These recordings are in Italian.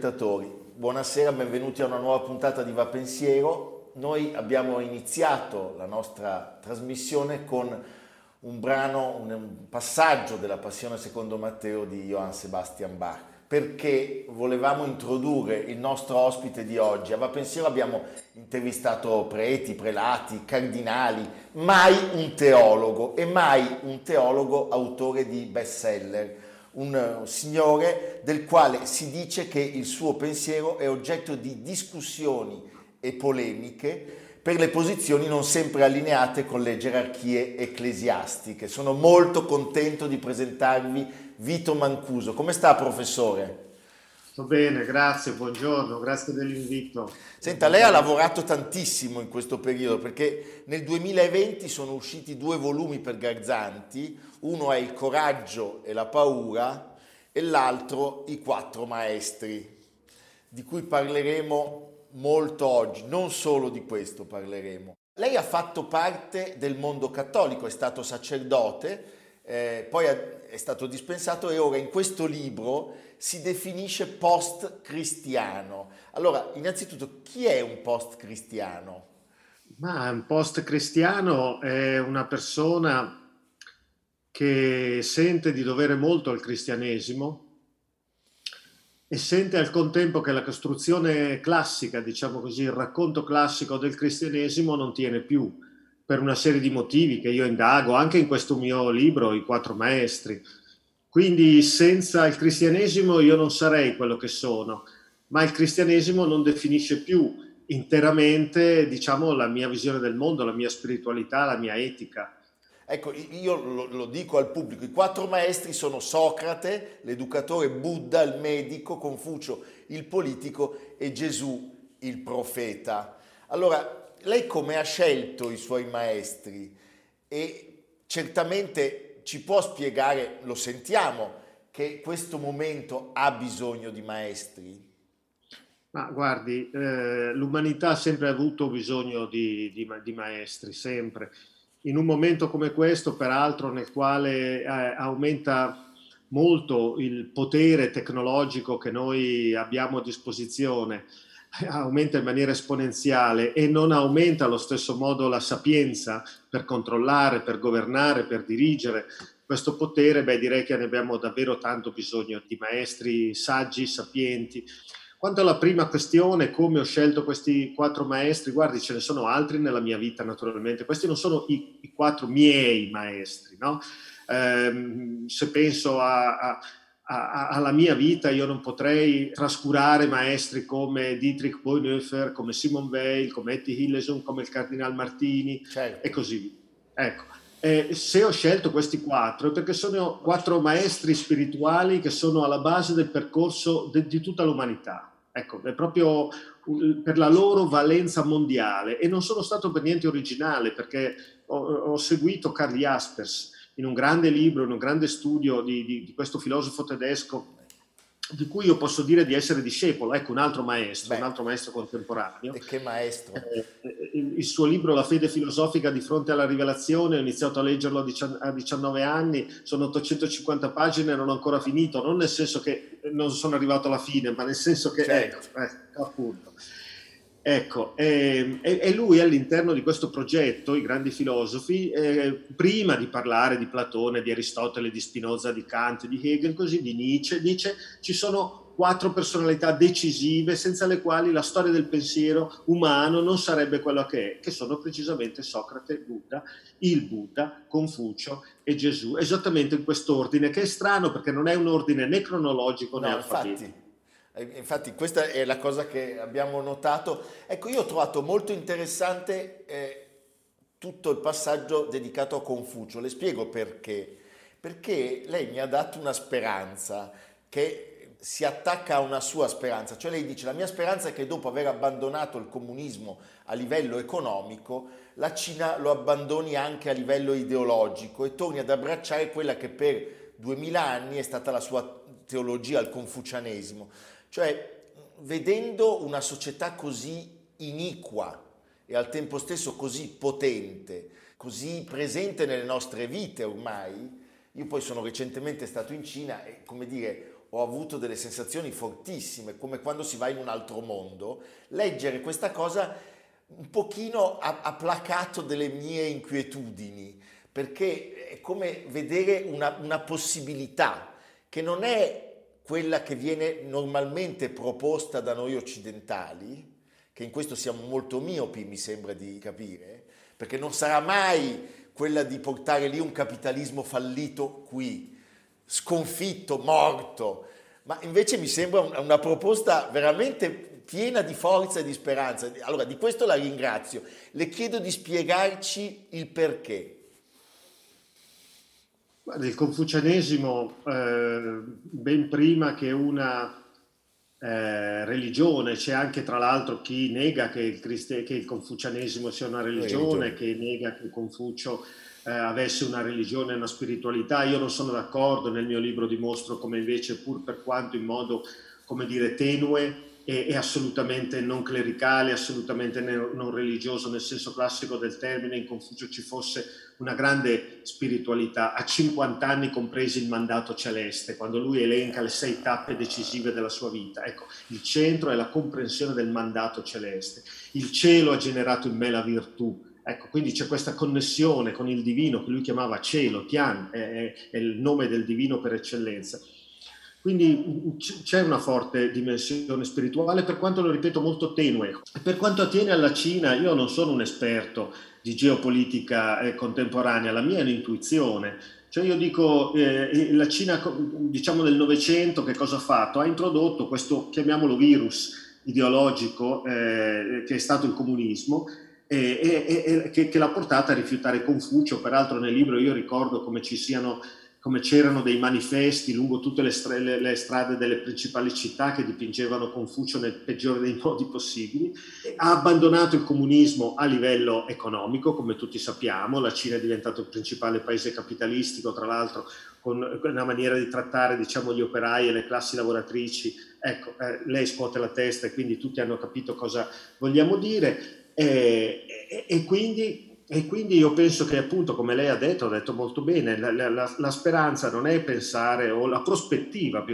Telespettatori, buonasera, benvenuti a una nuova puntata di Va Pensiero. Noi abbiamo iniziato la nostra trasmissione con un brano, un passaggio della Passione secondo Matteo di Johann Sebastian Bach, perché volevamo introdurre il nostro ospite di oggi. A Va Pensiero abbiamo intervistato preti, prelati, cardinali, mai un teologo e mai un teologo autore di bestseller un signore del quale si dice che il suo pensiero è oggetto di discussioni e polemiche per le posizioni non sempre allineate con le gerarchie ecclesiastiche. Sono molto contento di presentarvi Vito Mancuso. Come sta professore? Sto bene, grazie, buongiorno, grazie dell'invito. Senta, lei ha lavorato tantissimo in questo periodo perché nel 2020 sono usciti due volumi per Garzanti, uno è Il coraggio e la paura e l'altro I quattro maestri, di cui parleremo molto oggi, non solo di questo parleremo. Lei ha fatto parte del mondo cattolico, è stato sacerdote, eh, poi è stato dispensato e ora in questo libro si definisce post-cristiano. Allora, innanzitutto, chi è un post-cristiano? Ma un post-cristiano è una persona che sente di dovere molto al cristianesimo e sente al contempo che la costruzione classica, diciamo così, il racconto classico del cristianesimo non tiene più per una serie di motivi che io indago anche in questo mio libro, I quattro maestri. Quindi senza il cristianesimo io non sarei quello che sono, ma il cristianesimo non definisce più interamente, diciamo, la mia visione del mondo, la mia spiritualità, la mia etica. Ecco, io lo, lo, dico al pubblico, i quattro maestri sono Socrate, l'educatore, Buddha, il medico, Confucio, il politico e Gesù, il profeta. Allora, lei come ha scelto i suoi maestri? E certamente ci può spiegare, lo sentiamo, che questo momento ha bisogno di maestri? Ma guardi, eh, l'umanità ha sempre avuto bisogno di, di, di maestri, sempre in un momento come questo, peraltro nel quale eh, aumenta molto il potere tecnologico che noi abbiamo a disposizione, aumenta in maniera esponenziale e non aumenta allo stesso modo la sapienza per controllare, per governare, per dirigere. Questo potere, beh direi che ne abbiamo davvero tanto bisogno di maestri saggi, sapienti. Quanto alla prima questione, come ho scelto questi quattro maestri, guardi, ce ne sono altri nella mia vita naturalmente, questi non sono i, i quattro miei maestri, no? Eh, se penso a, a, a, alla mia vita, io non potrei trascurare maestri come Dietrich Bonhoeffer, come Simon Weil, come Etty Hilleson, come il Cardinal Martini certo. e così via. Ecco. Eh, se ho scelto questi quattro è perché sono quattro maestri spirituali che sono alla base del percorso de, di tutta l'umanità. Ecco, è proprio per la loro valenza mondiale e non sono stato per niente originale perché ho, ho seguito Karl Jaspers in un grande libro, in un grande studio di, di, di questo filosofo tedesco di cui io posso dire di essere discepolo, ecco un altro maestro, Beh, un altro maestro contemporaneo. E che maestro? Eh, il, il, suo libro La fede filosofica di fronte alla rivelazione, ho iniziato a leggerlo a 19 anni, sono 850 pagine e non ho ancora finito, non nel senso che non sono arrivato alla fine, ma nel senso che, certo. ecco, eh, appunto. Ecco, e, e, lui all'interno di questo progetto, i grandi filosofi, eh, prima di parlare di Platone, di Aristotele, di Spinoza, di Kant, di Hegel, così di Nietzsche, dice ci sono quattro personalità decisive senza le quali la storia del pensiero umano non sarebbe quello che è, che sono precisamente Socrate, Buddha, il Buddha, Confucio e Gesù, esattamente in quest'ordine, che è strano perché non è un ordine né cronologico né no, alfabetico. Infatti. Eh, infatti questa è la cosa che abbiamo notato. Ecco, io ho trovato molto interessante eh, tutto il passaggio dedicato a Confucio. Le spiego perché. Perché lei mi ha dato una speranza che si attacca a una sua speranza, cioè lei dice la mia speranza è che dopo aver abbandonato il comunismo a livello economico, la Cina lo abbandoni anche a livello ideologico e torni ad abbracciare quella che per duemila anni è stata la sua teologia, il confucianesimo. Cioè, vedendo una società così iniqua e al tempo stesso così potente, così presente nelle nostre vite ormai, io poi sono recentemente stato in Cina e, come dire, ho avuto delle sensazioni fortissime, come quando si va in un altro mondo. Leggere questa cosa un pochino ha, ha placato delle mie inquietudini, perché è come vedere una, una possibilità che non è quella che viene normalmente proposta da noi occidentali, che in questo siamo molto miopi, mi sembra di capire, perché non sarà mai quella di portare lì un capitalismo fallito qui, sconfitto, morto, ma invece mi sembra una proposta veramente piena di forza e di speranza. Allora, di questo la ringrazio. Le chiedo di spiegarci il perché. Il confucianesimo, eh, ben prima che una eh, religione, c'è anche tra l'altro chi nega che il, Christi- che il confucianesimo sia una religione, religione, che nega che Confucio eh, avesse una religione una spiritualità. Io non sono d'accordo, nel mio libro dimostro come invece, pur per quanto in modo, come dire, tenue, e, e assolutamente non clericale, assolutamente non religioso nel senso classico del termine, in Confucio ci fosse una grande spiritualità, a 50 anni compresi il mandato celeste, quando lui elenca le sei tappe decisive della sua vita. Ecco, il centro è la comprensione del mandato celeste. Il cielo ha generato in me la virtù, Ecco, quindi c'è questa connessione con il divino che lui chiamava cielo, Tian, è, è, il nome del divino per eccellenza. Quindi c'è una forte dimensione spirituale, per quanto lo ripeto molto tenue. Per quanto attiene alla Cina, io non sono un esperto di geopolitica eh, contemporanea, la mia è un'intuizione. Cioè io dico, eh, la Cina, diciamo del Novecento, che cosa ha fatto? Ha introdotto questo, chiamiamolo virus ideologico, eh, che è stato il comunismo, e, e, e che, che, l'ha portata a rifiutare Confucio. Peraltro nel libro io ricordo come ci siano come c'erano dei manifesti lungo tutte le, stre- le, strade delle principali città che dipingevano Confucio nel peggiore dei modi possibili, ha abbandonato il comunismo a livello economico, come tutti sappiamo, la Cina è diventato il principale paese capitalistico, tra l'altro con una maniera di trattare diciamo, gli operai e le classi lavoratrici, ecco, eh, lei scuote la testa e quindi tutti hanno capito cosa vogliamo dire. E, e, e quindi e quindi io penso che appunto, come lei ha detto, ha detto molto bene, la, la, la speranza non è pensare, o la prospettiva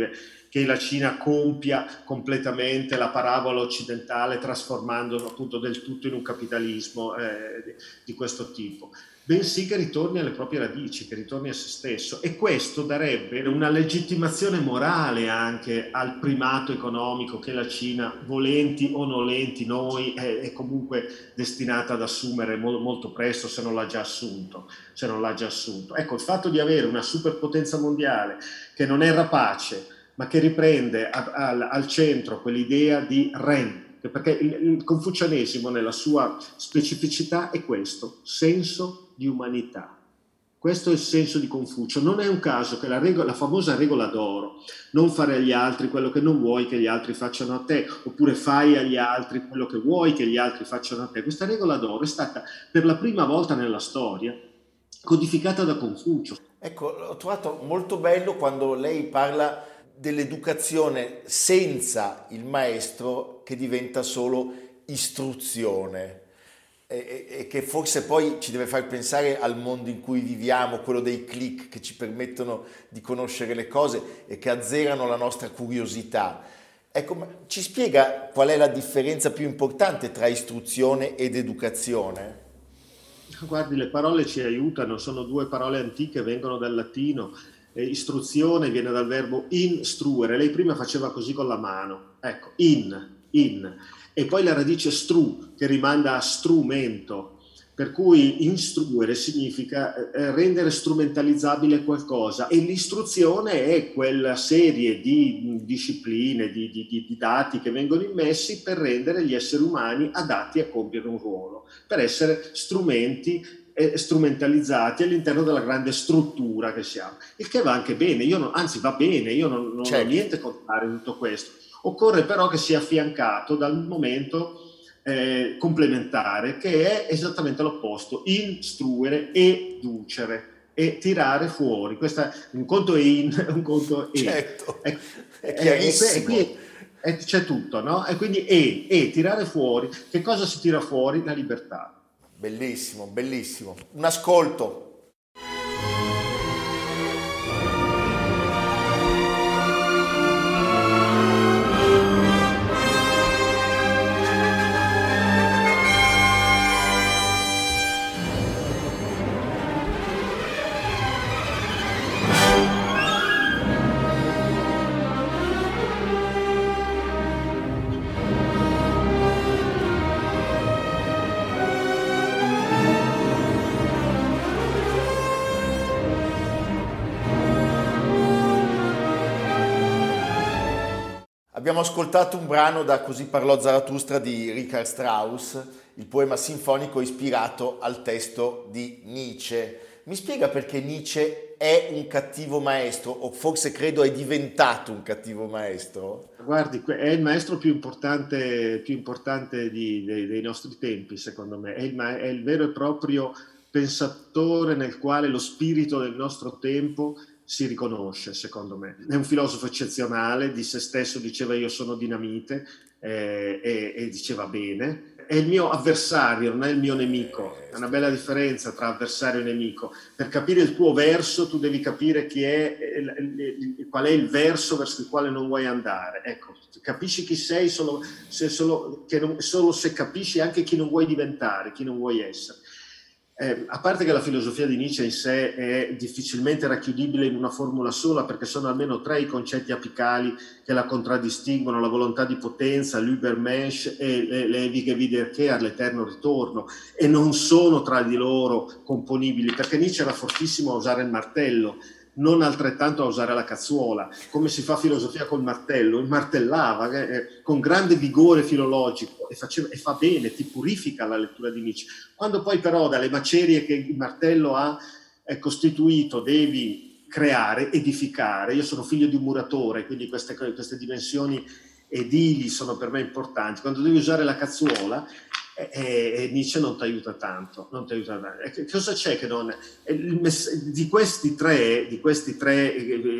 che la Cina compia completamente la parabola occidentale trasformandolo appunto del tutto in un capitalismo eh, di questo tipo bensì che ritorni alle proprie radici, che ritorni a se stesso. E questo darebbe una legittimazione morale anche al primato economico che la Cina, volenti o nolenti, noi è, è comunque destinata ad assumere molto, molto presto se non l'ha già assunto. Se non l'ha già assunto. Ecco, il fatto di avere una superpotenza mondiale che non è rapace, ma che riprende a, a, al centro quell'idea di Ren, perché il, il confucianesimo nella sua specificità è questo, senso di umanità. Questo è il senso di Confucio. Non è un caso che la, regola, la, famosa regola d'oro, non fare agli altri quello che non vuoi che gli altri facciano a te, oppure fai agli altri quello che vuoi che gli altri facciano a te. Questa regola d'oro è stata per la prima volta nella storia codificata da Confucio. Ecco, ho trovato molto bello quando lei parla dell'educazione senza il maestro che diventa solo istruzione e, e, che forse poi ci deve far pensare al mondo in cui viviamo, quello dei click che ci permettono di conoscere le cose e che azzerano la nostra curiosità. Ecco, ci spiega qual è la differenza più importante tra istruzione ed educazione? Guardi, le parole ci aiutano, sono due parole antiche, vengono dal latino eh, istruzione viene dal verbo instruere. Lei prima faceva così con la mano. Ecco, in, in. E poi la radice stru, che rimanda a strumento. Per cui instruere significa eh, eh, rendere strumentalizzabile qualcosa e l'istruzione è quella serie di discipline, di, di, di, dati che vengono immessi per rendere gli esseri umani adatti a compiere un ruolo, per essere strumenti eh, strumentalizzati all'interno della grande struttura che siamo. Il che va anche bene, non, anzi va bene, io non, non certo. ho niente contro tutto questo. Occorre però che sia affiancato dal momento eh, complementare che è esattamente l'opposto, instruere, educere e tirare fuori. Questa, un conto è in, un conto è. Certo, è, è chiarissimo. E, e, c'è tutto, no? E quindi e, e, tirare fuori. Che cosa si tira fuori? La libertà. Bellissimo, bellissimo. Un ascolto. Abbiamo ascoltato un brano da Così parlò Zarathustra di Richard Strauss, il poema sinfonico ispirato al testo di Nietzsche. Mi spiega perché Nietzsche è un cattivo maestro, o forse credo è diventato un cattivo maestro? Guardi, è il maestro più importante, più importante di, dei, dei, nostri tempi, secondo me. È il, è il vero e proprio pensatore nel quale lo spirito del nostro tempo si riconosce, secondo me. È un filosofo eccezionale, di se stesso diceva io sono dinamite eh, e, e, diceva bene. È il mio avversario, non è il mio nemico. È una bella differenza tra avversario e nemico. Per capire il tuo verso tu devi capire chi è, qual è il verso verso il quale non vuoi andare. Ecco, capisci chi sei solo se, solo, non, solo se capisci anche chi non vuoi diventare, chi non vuoi essere. Eh, a parte che la filosofia di Nietzsche in sé è difficilmente racchiudibile in una formula sola, perché sono almeno tre i concetti apicali che la contraddistinguono, la volontà di potenza, l'Übermensch e l'Ewige Wiederkehr, l'eterno ritorno, e non sono tra di loro componibili, perché Nietzsche era fortissimo a usare il martello, non altrettanto a usare la cazzuola. Come si fa filosofia col martello? Il martellava eh, eh, con grande vigore filologico e, faceva, e, fa bene, ti purifica la lettura di Nietzsche. Quando poi però dalle macerie che il martello ha costituito devi creare, edificare, io sono figlio di un muratore, quindi queste, queste dimensioni edili sono per me importanti. Quando devi usare la cazzuola, e, e Nietzsche non ti aiuta tanto. Non aiuta tanto. cosa c'è che non... Di questi tre, di questi tre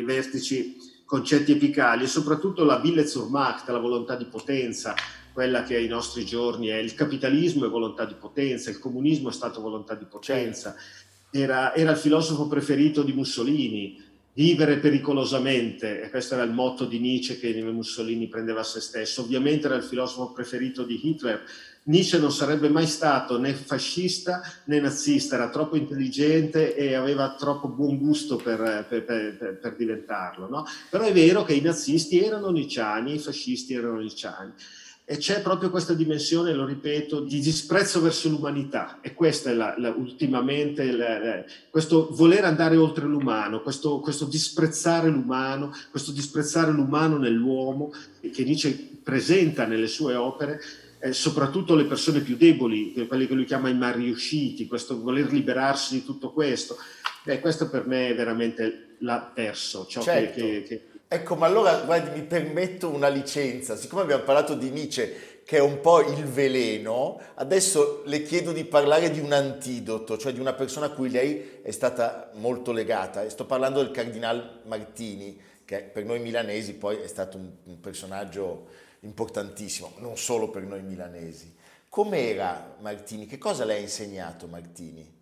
vertici concetti epicali e soprattutto la Wille zur Macht, la volontà di potenza, quella che ai nostri giorni è il capitalismo è volontà di potenza, il comunismo è stato volontà di potenza, era, era il filosofo preferito di Mussolini, vivere pericolosamente, e questo era il motto di Nietzsche che Mussolini prendeva a se stesso, ovviamente era il filosofo preferito di Hitler, Nietzsche non sarebbe mai stato né fascista né nazista, era troppo intelligente e aveva troppo buon gusto per, per, per, per diventarlo. No? Però è vero che i nazisti erano nicciani, i fascisti erano nicciani. E c'è proprio questa dimensione, lo ripeto, di disprezzo verso l'umanità. E questa è la, la, ultimamente la, questo voler andare oltre l'umano, questo, questo disprezzare l'umano, questo disprezzare l'umano nell'uomo, che Nietzsche presenta nelle sue opere, eh, soprattutto le persone più deboli, quelli che lui chiama i malriusciti, questo voler liberarsi di tutto questo. Eh, questo per me è veramente l'ha perso. Ciò certo. che, che, Ecco, ma allora guardi, mi permetto una licenza. Siccome abbiamo parlato di Nietzsche, che è un po' il veleno, adesso le chiedo di parlare di un antidoto, cioè di una persona a cui lei è stata molto legata. E sto parlando del Cardinal Martini, che per noi milanesi poi è stato un, un personaggio importantissimo, non solo per noi milanesi. Com'era Martini? Che cosa le ha insegnato Martini?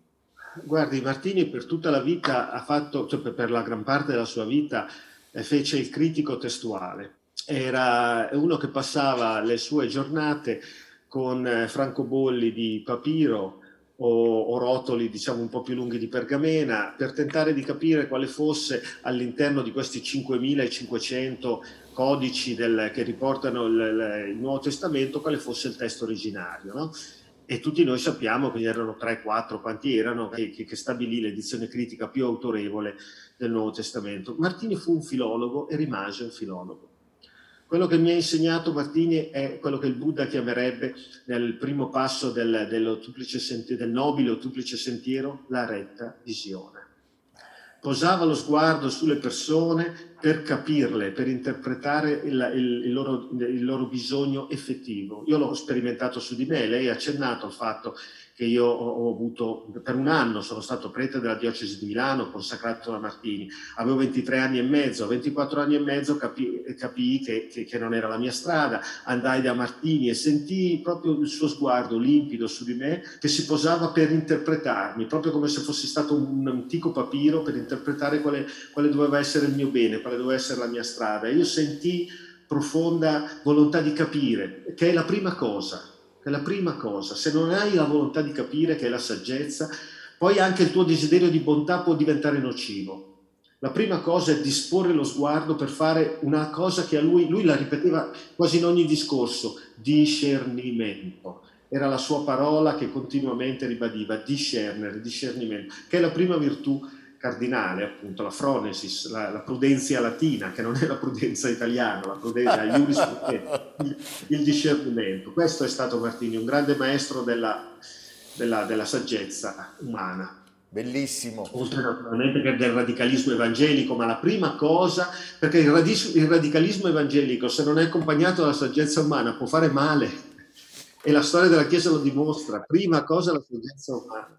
Guardi, Martini per tutta la vita ha fatto, cioè per la gran parte della sua vita, eh, fece il critico testuale. Era uno che passava le sue giornate con eh, Franco Bolli di Papiro o, o, rotoli diciamo un po' più lunghi di pergamena per tentare di capire quale fosse all'interno di questi 5500 codici del, che riportano il, il, Nuovo Testamento quale fosse il testo originario. No? E tutti noi sappiamo che erano 3-4 quanti erano che, che stabilì l'edizione critica più autorevole del Nuovo Testamento. Martini fu un filologo e rimase un filologo. Quello che mi ha insegnato Martini è quello che il Buddha chiamerebbe nel primo passo del, sentiero, del nobile o duplice sentiero la retta visione. Posava lo sguardo sulle persone per capirle, per interpretare il, il, il, loro, il loro bisogno effettivo. Io l'ho sperimentato su di me, lei ha accennato al fatto che io ho avuto per un anno, sono stato prete della diocesi di Milano, consacrato da Martini, avevo 23 anni e mezzo, a 24 anni e mezzo capii, capii che, che, che, non era la mia strada, andai da Martini e sentii proprio il suo sguardo limpido su di me che si posava per interpretarmi, proprio come se fossi stato un antico papiro per interpretare quale, quale doveva essere il mio bene, quale doveva essere la mia strada. E io sentii profonda volontà di capire, che è la prima cosa è la prima cosa. Se non hai la volontà di capire che è la saggezza, poi anche il tuo desiderio di bontà può diventare nocivo. La prima cosa è disporre lo sguardo per fare una cosa che a lui, lui la ripeteva quasi in ogni discorso, discernimento. Era la sua parola che continuamente ribadiva, discernere, discernimento, che è la prima virtù cardinale, appunto, la phronesis, la, la prudenza latina, che non è la prudenza italiana, la prudenza il, il discernimento. Questo è stato Martini, un grande maestro della, della, della saggezza umana. Bellissimo. Oltre naturalmente che del radicalismo evangelico, ma la prima cosa, perché il, radis- il radicalismo evangelico, se non è accompagnato dalla saggezza umana, può fare male. E la storia della Chiesa lo dimostra. Prima cosa la saggezza umana.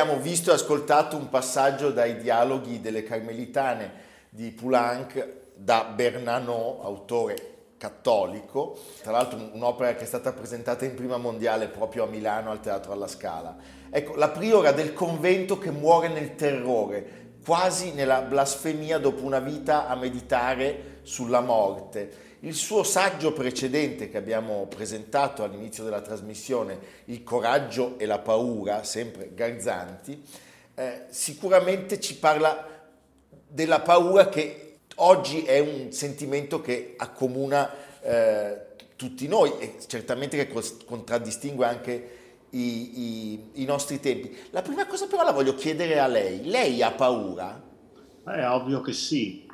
Abbiamo visto e ascoltato un passaggio dai dialoghi delle Carmelitane di Poulenc da Bernanot, autore cattolico, tra l'altro un'opera che è stata presentata in prima mondiale proprio a Milano al Teatro alla Scala. Ecco, la priora del convento che muore nel terrore, quasi nella blasfemia dopo una vita a meditare sulla morte il suo saggio precedente che abbiamo presentato all'inizio della trasmissione, Il coraggio e la paura, sempre Garzanti, eh, sicuramente ci parla della paura che oggi è un sentimento che accomuna eh, tutti noi e certamente che contraddistingue anche i, i, i, nostri tempi. La prima cosa però la voglio chiedere a lei. Lei ha paura? È ovvio che sì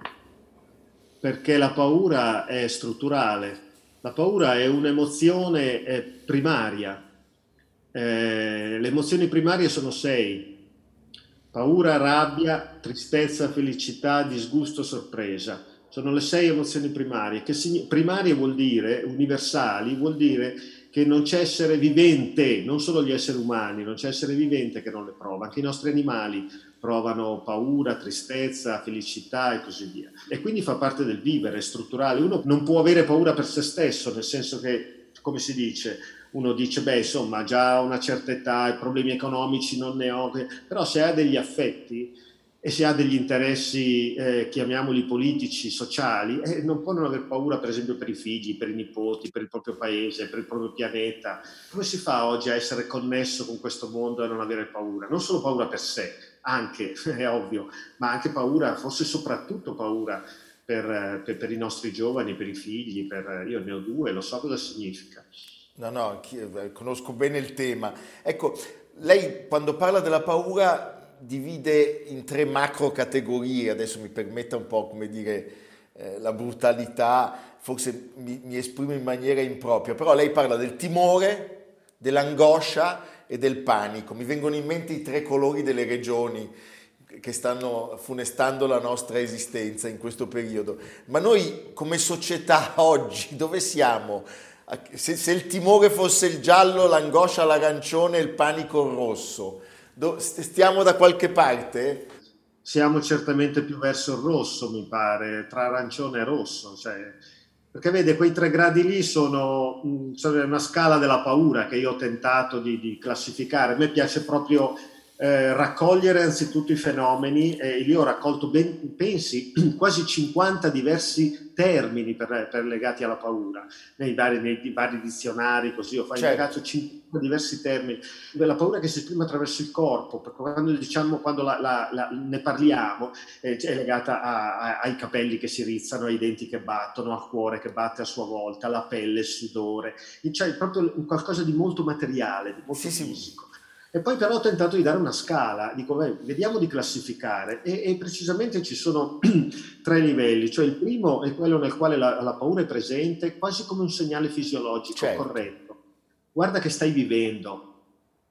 perché la paura è strutturale, la paura è un'emozione eh, primaria. Eh, le emozioni primarie sono sei, paura, rabbia, tristezza, felicità, disgusto, sorpresa. Sono le sei emozioni primarie, che primarie vuol dire, universali, vuol dire che non c'è essere vivente, non solo gli esseri umani, non c'è essere vivente che non le prova, anche i nostri animali provano paura, tristezza, felicità e così via. E quindi fa parte del vivere, è strutturale. Uno non può avere paura per se stesso, nel senso che, come si dice, uno dice, beh, insomma, già a una certa età, i problemi economici non ne ho, però se ha degli affetti e se ha degli interessi, eh, chiamiamoli politici, sociali, eh, non può non aver paura, per esempio, per i figli, per i nipoti, per il proprio paese, per il proprio pianeta. Come si fa oggi a essere connesso con questo mondo e non avere paura? Non solo paura per sé, anche, è ovvio, ma anche paura, forse soprattutto paura per, per, per, i nostri giovani, per i figli, per, io ne ho due, lo so cosa significa. No, no, eh, conosco bene il tema. Ecco, lei quando parla della paura divide in tre macro categorie, adesso mi permetta un po' come dire eh, la brutalità, forse mi, mi esprimo in maniera impropria, però lei parla del timore, dell'angoscia e del panico. Mi vengono in mente i tre colori delle regioni che stanno funestando la nostra esistenza in questo periodo. Ma noi come società oggi dove siamo? Se, se il timore fosse il giallo, l'angoscia l'arancione e il panico il rosso, stiamo da qualche parte? Siamo certamente più verso il rosso, mi pare, tra arancione e rosso. Cioè, perché vede, quei tre gradi lì sono, sono una scala della paura che io ho tentato di, di classificare. A me piace proprio eh, raccogliere anzitutto i fenomeni e io ho raccolto, ben, pensi, quasi 50 diversi termini per, per legati alla paura, nei vari, nei vari dizionari, così ho fatto certo. 50 diversi termini. La paura che si esprime attraverso il corpo, perché quando, diciamo, quando la, la, la, ne parliamo eh, è legata a, a, ai capelli che si rizzano, ai denti che battono, al cuore che batte a sua volta, alla pelle, il sudore, cioè proprio qualcosa di molto materiale, di molto sì, fisico. Sì e poi però ho tentato di dare una scala, dico, beh, vediamo di classificare e, e, precisamente ci sono tre livelli, cioè il primo è quello nel quale la, la paura è presente quasi come un segnale fisiologico certo. corretto. Guarda che stai vivendo,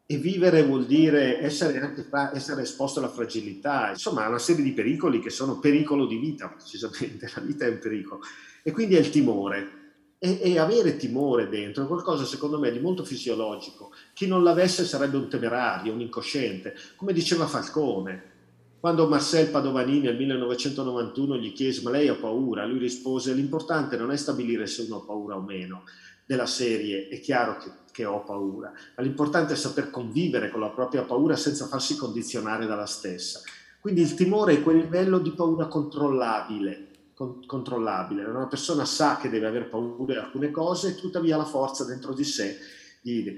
e vivere vuol dire essere, anche essere esposto alla fragilità, insomma, una serie di pericoli che sono pericolo di vita, precisamente, la vita è un pericolo. E quindi è il timore e, e, avere timore dentro è qualcosa secondo me di molto fisiologico. Chi non l'avesse sarebbe un temerario, un incosciente, come diceva Falcone. Quando Marcel Padovanini nel 1991 gli chiese ma lei ha paura, lui rispose l'importante non è stabilire se uno ha paura o meno della serie, è chiaro che, che ho paura, ma l'importante è saper convivere con la propria paura senza farsi condizionare dalla stessa. Quindi il timore è quel livello di paura controllabile, con- controllabile. Una persona sa che deve aver paura di alcune cose e tuttavia la forza dentro di sé gli...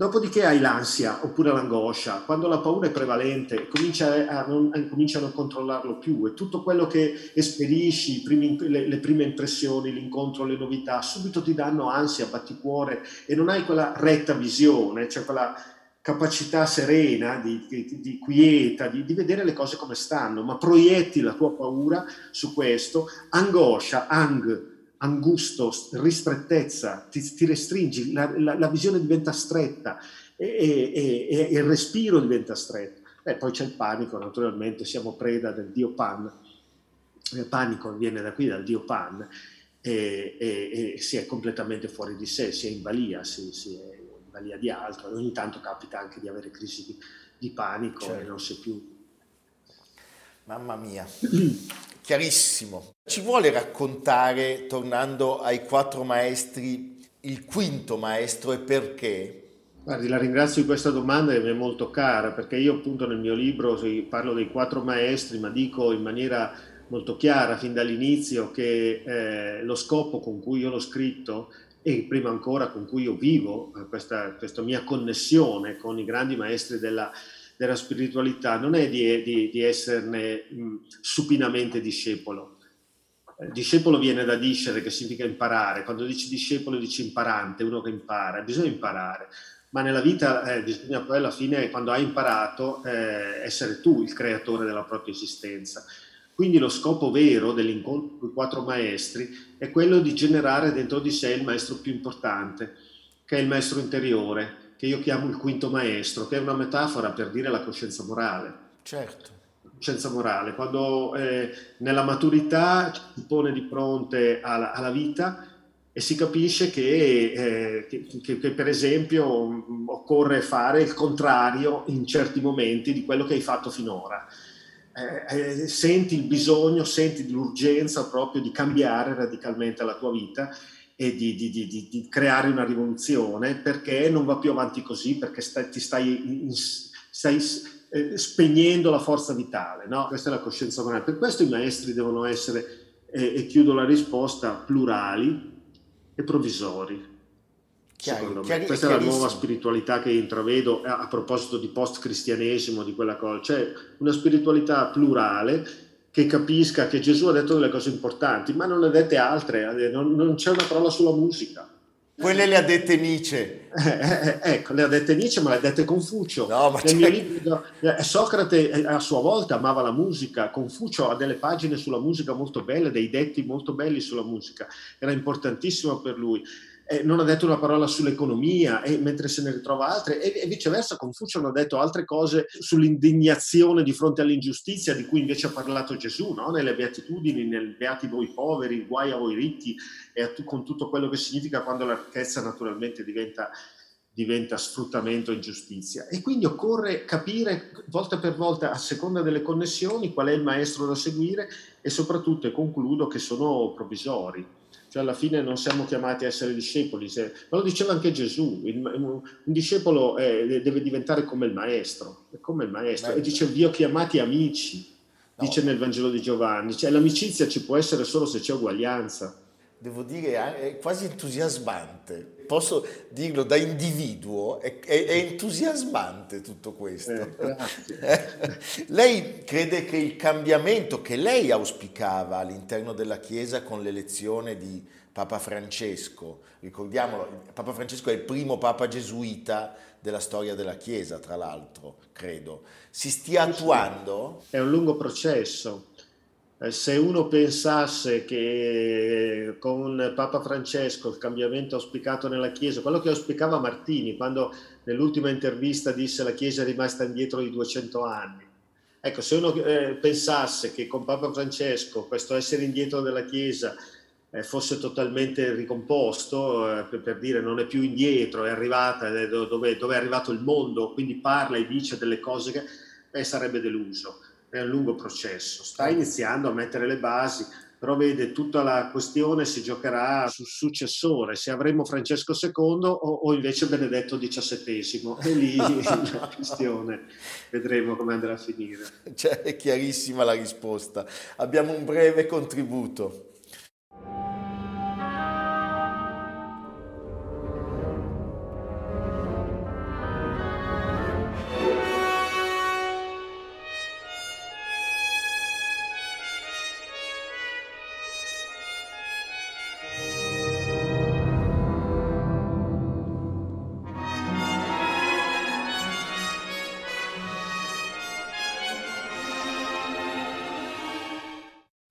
Dopodiché hai l'ansia oppure l'angoscia, quando la paura è prevalente comincia a non, comincia a non controllarlo più. E tutto quello che esperisci, primi, le, le, prime impressioni, l'incontro, le novità, subito ti danno ansia, batticuore e non hai quella retta visione, cioè quella capacità serena, di, di, di quieta, di, di, vedere le cose come stanno, ma proietti la tua paura su questo, angoscia, ang, angusto, ristrettezza, ti, ti restringi, la, la, la, visione diventa stretta e, e, e, e il respiro diventa stretto. E poi c'è il panico, naturalmente siamo preda del dio Pan, il panico viene da qui, dal dio Pan, e, si è completamente fuori di sé, si è in balia, si, si è balia di altro, ogni tanto capita anche di avere crisi di, di panico certo. e non si più. Mamma mia, chiarissimo. Ci vuole raccontare, tornando ai quattro maestri, il quinto maestro e perché? Guardi, la ringrazio di questa domanda che mi è molto cara, perché io appunto nel mio libro parlo dei quattro maestri, ma dico in maniera molto chiara fin dall'inizio che eh, lo scopo con cui io l'ho scritto e prima ancora con cui io vivo, eh, questa, questa mia connessione con i grandi maestri della, della spiritualità, non è di, di, di esserne mh, supinamente discepolo. Eh, discepolo viene da discere, che significa imparare. Quando dici discepolo dici imparante, uno che impara. Bisogna imparare. Ma nella vita eh, bisogna poi alla fine, quando hai imparato, eh, essere tu il creatore della propria esistenza. Quindi lo scopo vero dell'incontro con i quattro maestri è quello di generare dentro di sé il maestro più importante, che è il maestro interiore, che io chiamo il quinto maestro, che è una metafora per dire la coscienza morale. Certo. Coscienza morale, quando eh, nella maturità si pone di fronte alla, alla vita e si capisce che, eh, che, che, che, per esempio occorre fare il contrario in certi momenti di quello che hai fatto finora eh, eh, senti il bisogno, senti l'urgenza proprio di cambiare radicalmente la tua vita e di, di, di, di creare una rivoluzione perché non va più avanti così, perché stai, ti stai, in, stai eh, spegnendo la forza vitale. No? Questa è la coscienza morale. Per questo i maestri devono essere, eh, e chiudo la risposta, plurali e provvisori. Chiaro, chiari, Questa è la nuova spiritualità che intravedo a proposito di post-cristianesimo, di quella cosa. C'è una spiritualità plurale che capisca che Gesù ha detto delle cose importanti, ma non ne ha dette altre, non, non c'è una parola sulla musica. Quelle le ha dette Nietzsche. Eh, eh, eh, ecco, le ha dette Nietzsche, ma le ha dette Confucio. No, Nel mio libro, eh, Socrate eh, a sua volta amava la musica, Confucio ha delle pagine sulla musica molto belle, dei detti molto belli sulla musica, era importantissimo per lui eh, non ha detto una parola sull'economia, e, mentre se ne ritrova altre, e, e, viceversa Confucio non ha detto altre cose sull'indignazione di fronte all'ingiustizia di cui invece ha parlato Gesù, no? nelle beatitudini, nel beati voi poveri, guai a voi ricchi, e a, con tutto quello che significa quando la ricchezza naturalmente diventa diventa sfruttamento e ingiustizia. E quindi occorre capire volta per volta, a seconda delle connessioni, qual è il maestro da seguire e soprattutto, e concludo, che sono provvisori cioè alla fine non siamo chiamati a essere discepoli, se, ma lo diceva anche Gesù, il, un, discepolo è, deve diventare come il maestro, è come il maestro, e dice vi ho chiamati amici, no. dice nel Vangelo di Giovanni, cioè l'amicizia ci può essere solo se c'è uguaglianza devo dire, è quasi entusiasmante. Posso dirlo da individuo, è, è, è entusiasmante tutto questo. Eh, lei crede che il cambiamento che lei auspicava all'interno della Chiesa con l'elezione di Papa Francesco, ricordiamolo, Papa Francesco è il primo Papa gesuita della storia della Chiesa, tra l'altro, credo, si stia attuando? È un lungo processo eh, se uno pensasse che con Papa Francesco il cambiamento auspicato nella Chiesa, quello che auspicava Martini quando nell'ultima intervista disse la Chiesa è rimasta indietro di 200 anni, ecco, se uno eh, pensasse che con Papa Francesco questo essere indietro della Chiesa eh, fosse totalmente ricomposto, eh, per, dire non è più indietro, è arrivata dove, dove, è arrivato il mondo, quindi parla e dice delle cose che eh, sarebbe deluso è un lungo processo, sta iniziando a mettere le basi, però vede tutta la questione si giocherà sul successore, se avremo Francesco II o, o invece Benedetto XVII e lì la questione vedremo come andrà a finire. Cioè, è chiarissima la risposta. Abbiamo un breve contributo.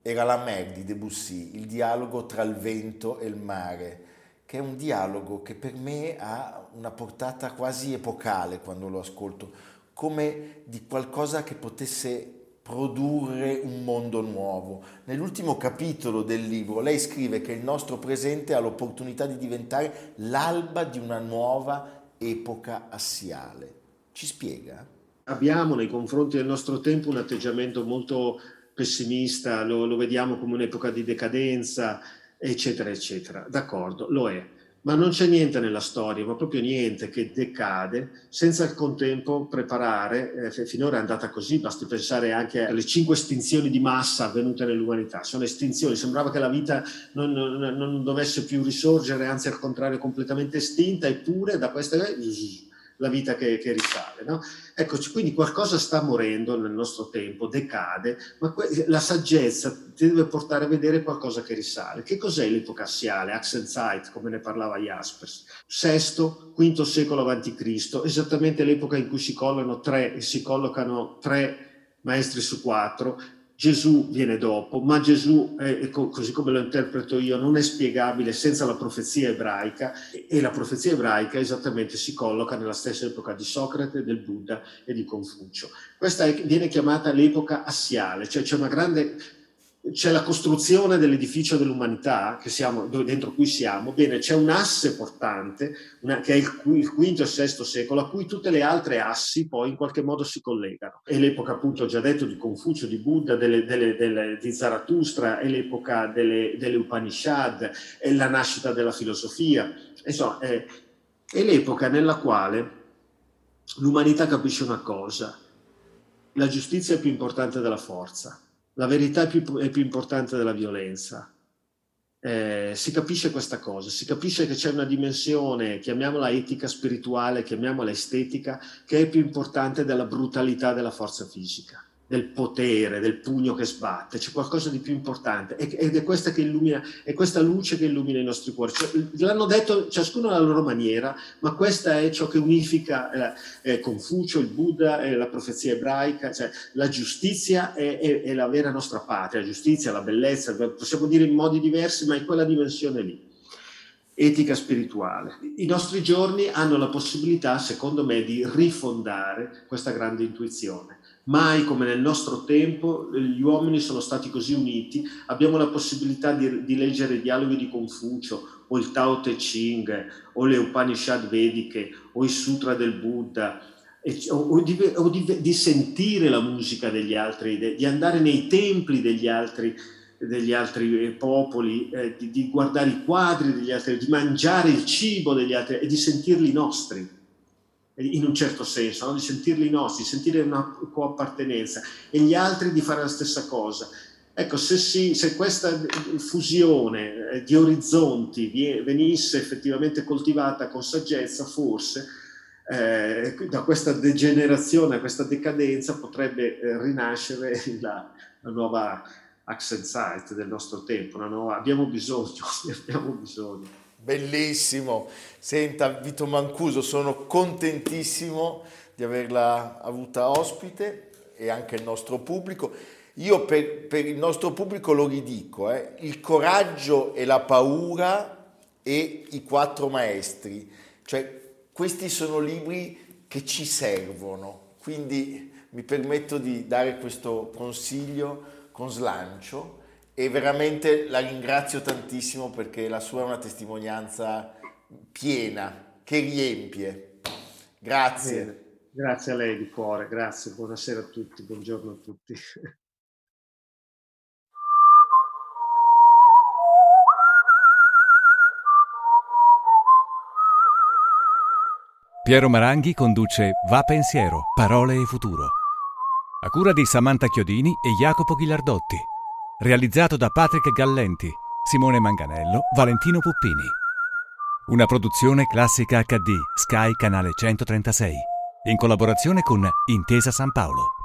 Era la mer di Debussy, il dialogo tra il vento e il mare, che è un dialogo che per me ha una portata quasi epocale quando lo ascolto, come di qualcosa che potesse produrre un mondo nuovo. Nell'ultimo capitolo del libro lei scrive che il nostro presente ha l'opportunità di diventare l'alba di una nuova epoca assiale. Ci spiega? Abbiamo nei confronti del nostro tempo un atteggiamento molto pessimista, lo, lo vediamo come un'epoca di decadenza, eccetera, eccetera. D'accordo, lo è ma non c'è niente nella storia, ma proprio niente che decade senza al contempo preparare, eh, finora è andata così, basti pensare anche alle cinque estinzioni di massa avvenute nell'umanità, sono estinzioni, sembrava che la vita non, non, non dovesse più risorgere, anzi al contrario completamente estinta, eppure da queste la vita che, che risale. No? Ecco, quindi qualcosa sta morendo nel nostro tempo, decade, ma que- la saggezza ti deve portare a vedere qualcosa che risale. Che cos'è l'epoca assiale, Axenzeit, come ne parlava Jaspers? Sesto, quinto secolo a.C., esattamente l'epoca in cui si, tre, si collocano tre maestri su quattro, Gesù viene dopo, ma Gesù, è, così come lo interpreto io, non è spiegabile senza la profezia ebraica e la profezia ebraica esattamente si colloca nella stessa epoca di Socrate, del Buddha e di Confucio. Questa è, viene chiamata l'epoca assiale, cioè c'è una grande c'è la costruzione dell'edificio dell'umanità siamo, dentro cui siamo, bene, c'è un asse portante, una, che è il, il quinto e sesto secolo, a cui tutte le altre assi poi in qualche modo si collegano. È l'epoca, appunto, già detto, di Confucio, di Buddha, delle, delle, delle, di Zarathustra, è l'epoca delle, delle, Upanishad, è la nascita della filosofia, insomma, è, è l'epoca nella quale l'umanità capisce una cosa, la giustizia è più importante della forza la verità è più, è più importante della violenza. Eh, si capisce questa cosa, si capisce che c'è una dimensione, chiamiamola etica spirituale, chiamiamola estetica, che è più importante della brutalità della forza fisica. Del potere, del pugno che sbatte, c'è qualcosa di più importante ed è questa, che illumina, è questa luce che illumina i nostri cuori. Cioè, l'hanno detto ciascuno alla loro maniera, ma questa è ciò che unifica eh, eh, Confucio, il Buddha, eh, la profezia ebraica, cioè la giustizia è, è, è la vera nostra patria, la giustizia, la bellezza, possiamo dire in modi diversi, ma è quella dimensione lì etica spirituale. I nostri giorni hanno la possibilità, secondo me, di rifondare questa grande intuizione. Mai come nel nostro tempo gli uomini sono stati così uniti, abbiamo la possibilità di, di leggere i dialoghi di Confucio o il Tao Te Ching o le Upanishad vediche o i sutra del Buddha o, o, di, o di, di, sentire la musica degli altri, di andare nei templi degli altri degli altri eh, popoli, eh, di, di, guardare i quadri degli altri, di mangiare il cibo degli altri e di sentirli nostri, in un certo senso, no? di sentirli nostri, di sentire una coappartenenza e gli altri di fare la stessa cosa. Ecco, se, si, se questa fusione eh, di orizzonti venisse effettivamente coltivata con saggezza, forse eh, da questa degenerazione, questa decadenza potrebbe eh, rinascere la, la nuova accent site del nostro tempo, no? abbiamo bisogno, abbiamo bisogno. Bellissimo, senta Vito Mancuso, sono contentissimo di averla avuta ospite e anche il nostro pubblico. Io per, per il nostro pubblico lo ridico, eh, il coraggio e la paura e i quattro maestri, cioè questi sono libri che ci servono, quindi mi permetto di dare questo consiglio con slancio e veramente la ringrazio tantissimo perché la sua è una testimonianza piena, che riempie. Grazie. Bene. Grazie a lei di cuore, grazie, buonasera a tutti, buongiorno a tutti. Piero Maranghi conduce Va Pensiero, Parole e Futuro a cura di Samantha Chiodini e Jacopo Ghilardotti. Realizzato da Patrick Gallenti, Simone Manganello, Valentino Puppini. Una produzione classica HD, Sky Canale 136, in collaborazione con Intesa San Paolo.